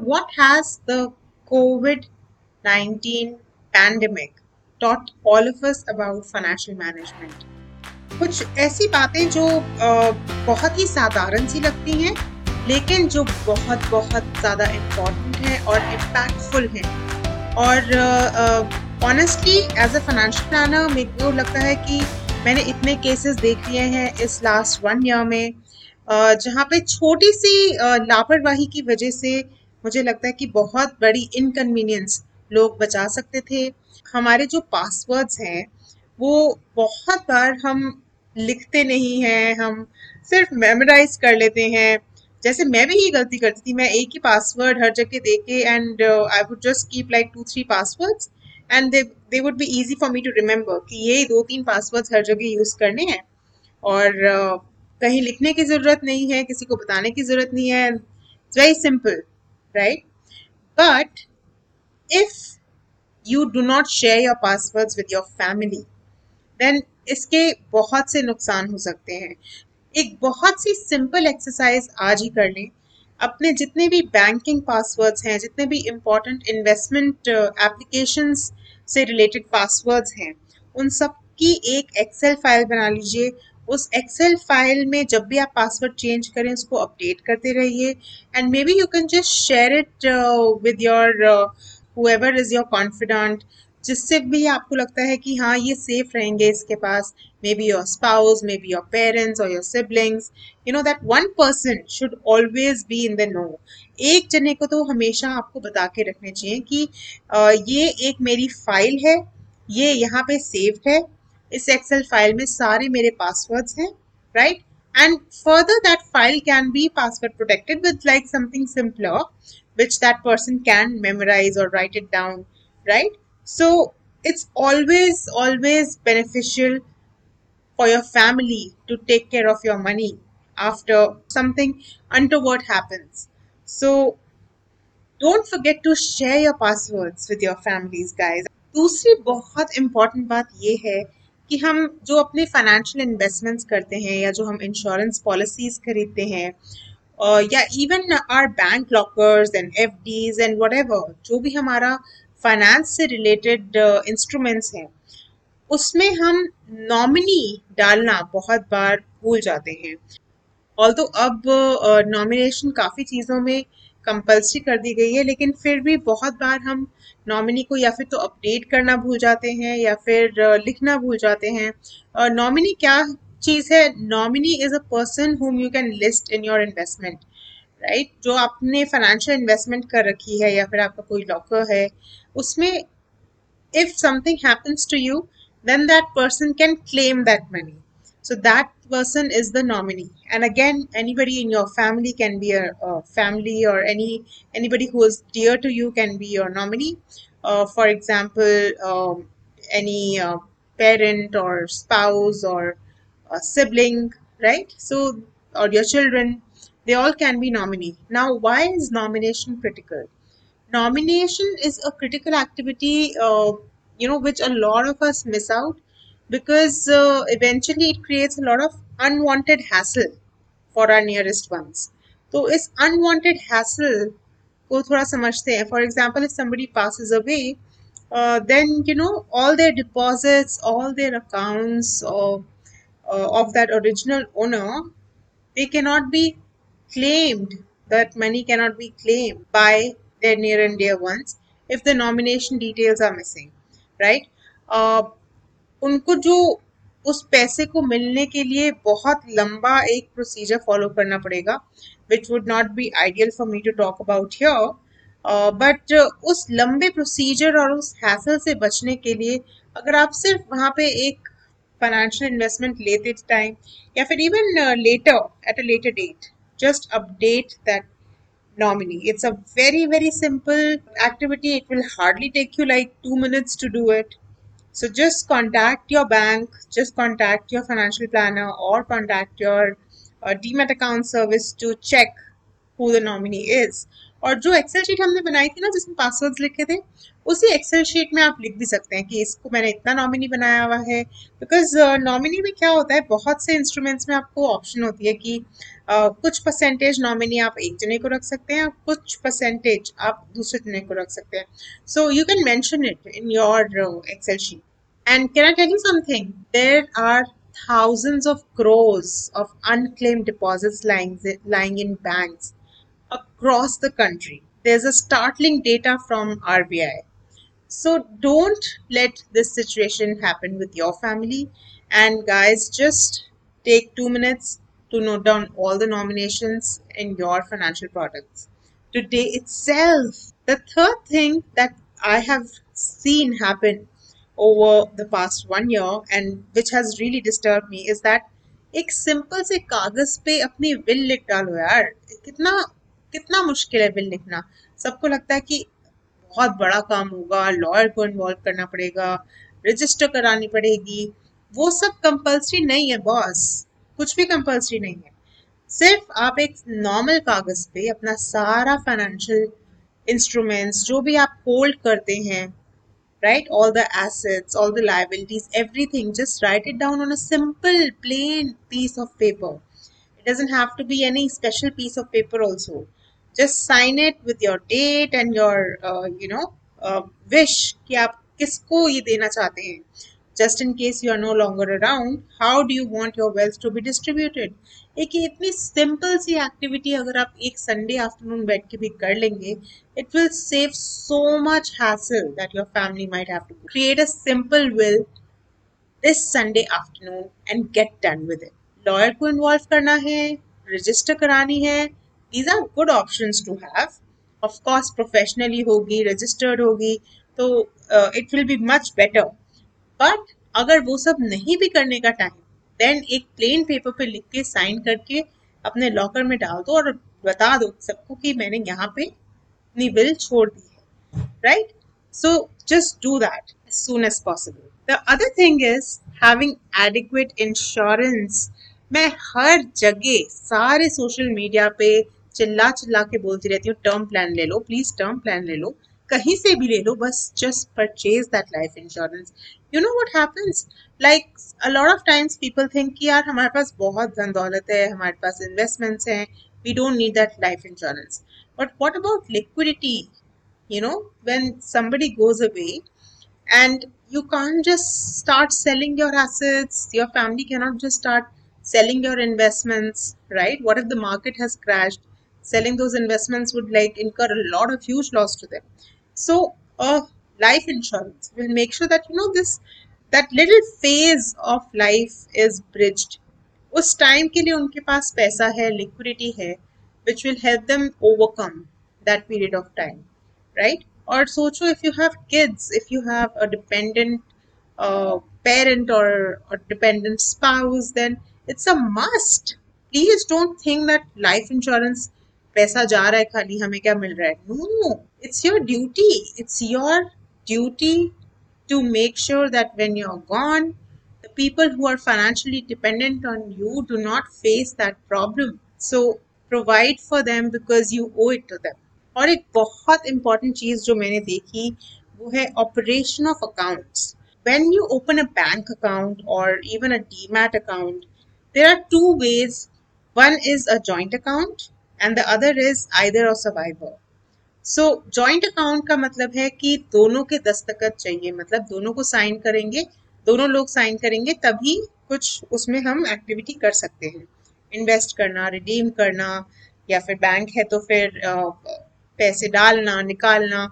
What has the COVID 19 pandemic taught all of us about financial management? कुछ ऐसी बातें जो बहुत ही साधारण सी लगती हैं, लेकिन जो बहुत बहुत ज़्यादा इंपॉर्टेंट है और इम्पैक्टफुल हैं और honestly as a financial planner मेरे को लगता है कि मैंने इतने केसेस देख लिए हैं इस लास्ट वन ईयर में जहाँ पे छोटी सी लापरवाही की वजह से मुझे लगता है कि बहुत बड़ी इनकन्वीनियंस लोग बचा सकते थे। हमारे जो पासवर्ड्स हैं वो बहुत बार हम लिखते नहीं हैं हम सिर्फ़ मेमोराइज कर लेते हैं। जैसे मैं भी ये गलती करती थी मैं एक ही पासवर्ड हर जगह दे के and I would just keep like two three passwords and they they would be easy for me to remember कि ये दो तीन पासवर्ड्स हर जगह यूज़ करने हैं। और uh, कहीं लिखने की ज़रूरत नहीं है किसी को बताने की ज़रूरत नहीं है। It's very simple right but if you do not share your passwords with your family then इसके बहुत से नुकसान हो सकते हैं एक बहुत सी सिंपल एक्सरसाइज आज ही कर लें अपने जितने भी बैंकिंग पासवर्ड्स हैं जितने भी इम्पोर्टेंट इन्वेस्टमेंट एप्लीकेशंस से रिलेटेड पासवर्ड्स हैं उन सब की एक एक्सेल फ़ाइल बना लीजिए उस एक्सेल फ़ाइल में जब भी आप पासवर्ड चेंज करें उसको अपडेट करते रहिए। And maybe you can just share it with your whoever is your confident जिससे भी आपको लगता है कि हाँ ये सेफ़ रहेंगे इसके पास। Maybe your spouse maybe your parents और your siblings you know that one person should always be in the know एक जने को तो हमेशा आपको बता के रखने चाहिए कि uh, ये एक मेरी फ़ाइल है ये यहाँ पे सेव्ड है। इस एक्सेल फ़ाइल में सारे मेरे पासवर्ड्स हैं right and further that file can be password protected with like something simpler which that person can memorise और write it down right so it's always always beneficial for your family to take care of your money after something untoward happens so don't forget to share your passwords with your families guys दूसरी बहुत important बात ये है कि हम जो अपने financial investments करते हैं या जो हम इंश्योरेंस पॉलिसीज़ खरीदते हैं या even our bank lockers and F Ds and what जो भी हमारा फाइनेंस से रिलेटेड इंस्ट्रूमेंट्स हैं, उसमें हम नॉमिनी डालना बहुत बार भूल जाते हैं। ऑल तो अब नॉमिनेशन काफ़ी चीज़ों में कंपल्सरी कर दी गई है, लेकिन फिर भी बहुत बार हम नॉमिनी को या फिर तो अपडेट करना भूल जाते हैं या फिर लिखना भूल जाते हैं। और नॉमिनी क्या चीज़ है? Nominee is a person whom you can list in your investment right जो आपने फाइनेंशियल इन्वेस्टमेंट कर रखी है या फिर आपका कोई लॉकर है, उसमें if something happens to you then that person can claim that money so that person is the nominee. And again anybody in your family can be a, a family or any anybody who is dear to you can be your nominee. Uh, for example um, any uh, parent or spouse or a sibling right? So or your children they all can be nominee. Now why is nomination critical? Nomination is a critical activity uh, you know which a lot of us miss out because uh, eventually it creates a lot of unwanted hassle for our nearest ones. So is unwanted hassle को थोड़ा समझते हैं For example, if somebody passes away, uh, then you know all their deposits all their accounts of, uh, of that original owner they cannot be claimed that money cannot be claimed by their near and dear ones if the nomination details are missing right uh, उनको जो उस पैसे को मिलने के लिए बहुत लंबा एक प्रोसीजर फॉलो करना पड़ेगा which would not be ideal for me to talk about here but उस लंबे प्रोसीजर और उस हैसल से बचने के लिए अगर आप सिर्फ़ वहाँ पे एक फाइनेंशियल इन्वेस्टमेंट लेते टाइम या फिर even later at a later date just update that nominee. It's a very, very simple activity. It will hardly take you like two minutes to do it. So just contact your bank, just contact your financial planner or contact your uh, demat account service to check who the nominee is. और जो Excel sheet हमने बनाई थी ना जिसमें passwords लिखे थे उसी एक्सेल शीट में आप लिख भी सकते हैं कि इसको मैंने इतना नॉमिनी बनाया हुआ है। बिकॉज़ नॉमिनी में क्या होता है बहुत से इंस्ट्रूमेंट्स में आपको ऑप्शन होती है कि uh, कुछ परसेंटेज नॉमिनी आप एक जने को रख सकते हैं कुछ परसेंटेज आप दूसरे जने को रख सकते हैं। So you can mention it in your Excel sheet And can I tell you something? There are thousands of crores of unclaimed deposits lying, lying in banks across the country. There's a startling data from RBI. So don't let this situation happen with your family. And guys, just take two minutes to note down all the nominations in your financial products. Today itself, the third thing that I have seen happen over the past one year, and which has really disturbed me, is that एक simple से कागज़ पे अपनी will लिख डालो यार। कितना कितना मुश्किल है बिल लिखना। सबको लगता है कि बहुत बड़ा काम होगा लॉयर को इन्वॉल्व करना पड़ेगा रजिस्टर करानी पड़ेगी। वो सब कंपलसरी नहीं है बॉस कुछ भी कंपलसरी नहीं है। सिर्फ़ आप एक नॉर्मल कागज़ पे अपना सारा फाइनेंशियल इंस्ट्रूमेंट्स जो भी आप होल्ड करते हैं right all the assets all the liabilities everything just write it down on a simple plain piece of paper it doesn't have to be any special piece of paper also just sign it with your date and your uh, you know uh, wish कि आप किसको ये देना चाहते हैं just in case you are no longer around how do you want your wealth to be distributed एक ये इतनी सिंपल सी एक्टिविटी अगर आप एक संडे आफ्टरनून बैठ के भी कर लेंगे it will save so much hassle that your family might have to create a simple will this Sunday afternoon and get done with it lawyer को इन्वॉल्व करना है रजिस्टर करानी है these are good option to have of course professionally होगी registered होगी तो it will be much better but अगर वो सब नहीं भी करने का टाइम देन एक प्लेन पेपर पे लिख के साइन करके अपने लॉकर में डाल दो और बता दो सबको कि मैंने यहाँ पे अपनी बिल छोड़ दी है right so just do that as soon as possible the other thing is having adequate insurance मैं हर जगह सारे सोशल मीडिया पे चिल्ला चिल्ला के बोलती रहती हूँ टर्म प्लान ले लो प्लीज़ टर्म प्लान ले लो। कहीं से भी ले लो बस just purchase that life insurance you know what happens like a lot of times people think कि यार हमारे पास बहुत धन दौलत है हमारे पास इन्वेस्टमेंट्स हैं we don't need that life insurance but what about liquidity you know when somebody goes away and you can't just start selling your assets your family cannot just start selling your investments right what if the market has crashed selling those investments would like incur a lot of huge loss to them so uh, life insurance will make sure that you know this that little phase of life is bridged उस time के लिए उनके पास पैसा है liquidity है which will help them overcome that period of time right और सोचो if you have kids if you have a dependent parent or a dependent spouse then it's a must please don't think that life insurance पैसा जा रहा है खाली हमें क्या मिल रहा है no It's your duty it's your duty to make sure that when you're gone, the people who are financially dependent on you do not face that problem. So provide for them because you owe it to them. और एक बहुत important चीज जो मैंने देखी वो है operation of accounts when you open a bank account or even a demat account there are two ways one is a joint account and the other is either a survivor so joint account का मतलब है कि दोनों के दस्तखत चाहिए। मतलब दोनों को साइन करेंगे, दोनों लोग साइन करेंगे, तभी कुछ उसमें हम एक्टिविटी कर सकते हैं। इन्वेस्ट करना रिडीम करना, या फिर बैंक है तो फिर पैसे डालना, निकालना।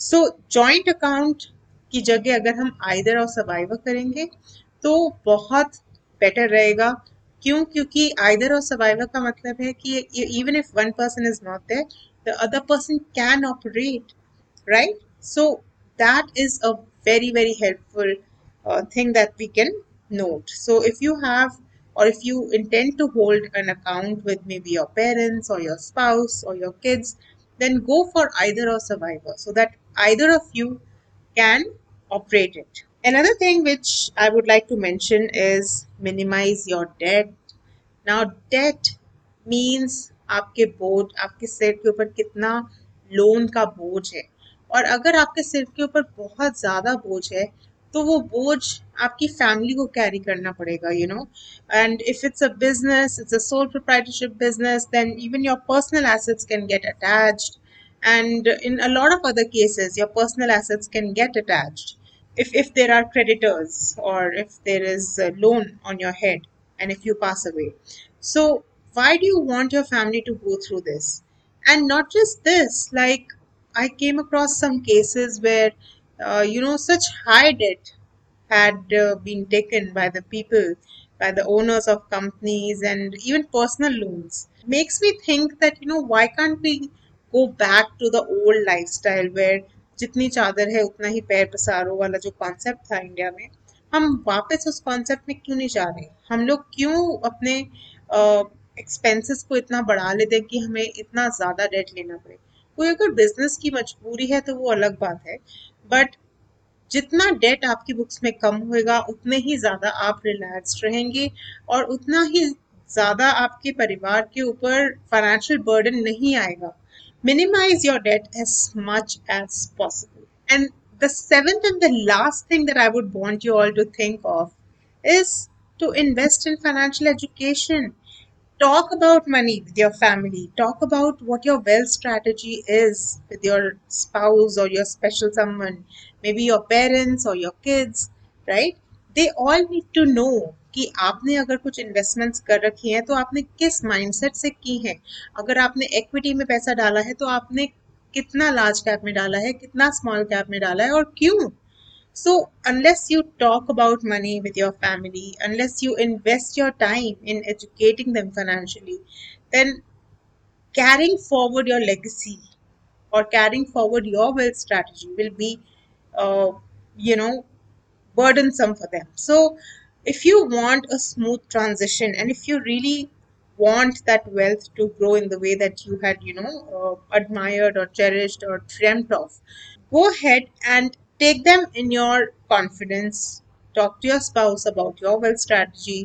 सो जॉइंट अकाउंट की जगह अगर हम आइदर और सर्वाइवर करेंगे तो बहुत बेटर रहेगा। क्यों? क्योंकि आइदर और सर्वाइवर का मतलब है कि even if one person is not there the other person can operate right? So that is a very very helpful uh, thing that we can note. So if you have or if you intend to hold an account with maybe your parents or your spouse or your kids then go for either or survivor so that either of you can operate it. Another thing which i would like to mention is minimize your debt. Now debt means आपके बोझ, आपके सिर के ऊपर कितना loan का बोझ है। और अगर आपके सिर के ऊपर बहुत ज़्यादा बोझ है तो वो बोझ आपकी फैमिली को कैरी करना पड़ेगा you know and if it's a business it's a sole proprietorship business then even your personal assets can get and in a lot of other cases, your personal assets can get attached. If if there are creditors or if there is a loan on your head and if you pass away. So why do you want your family to go through this and not just this like i came across some cases where uh, you know such high debt had uh, been taken by the people, by the owners of companies, and even personal loans. Makes me think that, you know, why can't we go back to the old lifestyle where जितनी चादर है उतना ही पैर पसारो वाला जो concept था India में हम वापस उस कॉन्सेप्ट में क्यों नहीं जा रहे हम लोग क्यों अपने एक्सपेंसेस को इतना बढ़ा लेते हैं कि हमें इतना ज़्यादा डेट लेना पड़े। कोई अगर बिज़नेस की मजबूरी है तो वो अलग बात है बट जितना डेट आपकी बुक्स में कम होएगा, उतने ही ज़्यादा आप रिलैक्स रहेंगे और उतना ही ज़्यादा आपके परिवार के ऊपर फाइनेंशियल बर्डन नहीं आएगा। Minimize your debt as much as possible. And the seventh and the last thing that I would want you all to think of is to invest in financial education. Talk about money with your family talk about what your wealth strategy is with your spouse or your special someone maybe your parents or your kids right they all need to know कि आपने अगर कुछ investments कर रखी हैं तो आपने किस माइंडसेट से की हैं अगर आपने इक्विटी में पैसा डाला है तो आपने कितना लार्ज कैप में डाला है कितना स्मॉल कैप में डाला है और क्यों So, unless you talk about money with your family, unless you invest your time in educating them financially, then carrying forward your legacy or carrying forward your wealth strategy will be, uh, you know, burdensome for them. So, if you want a smooth transition and if you really want that wealth to grow in the way that you had, you know, uh, admired or cherished or dreamt of, go ahead and take them in your confidence. Talk to your spouse about your wealth strategy.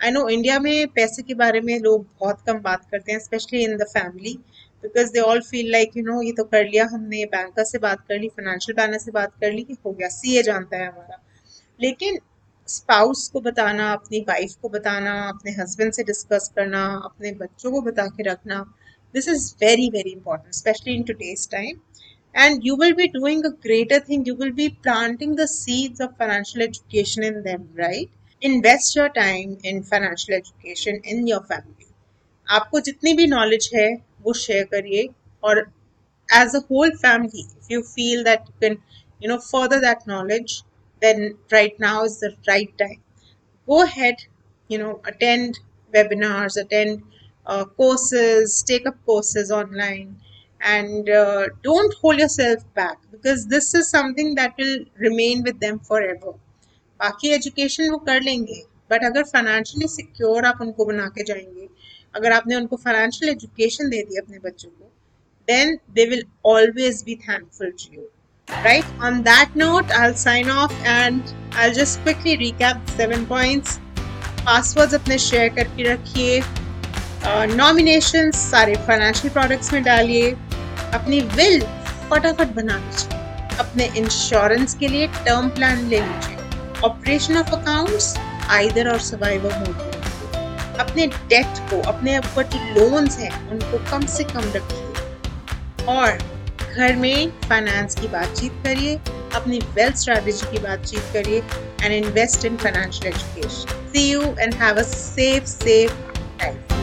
I know India में पैसे के बारे में लोग बहुत कम बात करते हैं specially in the family because they all feel like you know ये तो कर लिया हमने बैंकर से बात कर ली फाइनेंशियल प्लानर से बात कर ली कि हो गया सी ए जानता है हमारा. लेकिन स्पाउस को बताना, अपनी वाइफ को बताना, अपने हस्बैंड से डिस्कस करना, अपने बच्चों को बता के रखना this is very very important specially in today's time and you will be doing a greater thing you will be planting the seeds of financial education in them right invest your time in financial education in your family आपको जितनी भी knowledge है वो share करिए और as a whole family if you feel that you can you know further that knowledge then right now is the right time go ahead you know attend webinars attend uh, courses take up courses online and uh, don't hold yourself back because this is something that will remain with them forever बाकी education वो कर लेंगे but अगर financially secure आप उनको बना के जाएँगे अगर आपने उनको फाइनेंशियल एजुकेशन दे दी अपने बच्चों को then they will always be thankful to you right on that note i'll sign off and i'll just quickly recap seven points passwords अपने शेयर करके रखिए नॉमिनेशन सारे फाइनेंशियल प्रोडक्ट्स में डालिए अपनी विल फटाफट बना लीजिए। अपने इंश्योरेंस के लिए टर्म प्लान ले लीजिए। Operation of accounts either or survivor mode अपने डेट को, अपने ऊपर जो लोन्स हैं, उनको कम से कम रखिए। और घर में फाइनेंस की बातचीत करिए, अपनी वेल्थ स्ट्रेटजी की बातचीत करिए and invest in financial education see you and have a safe safe life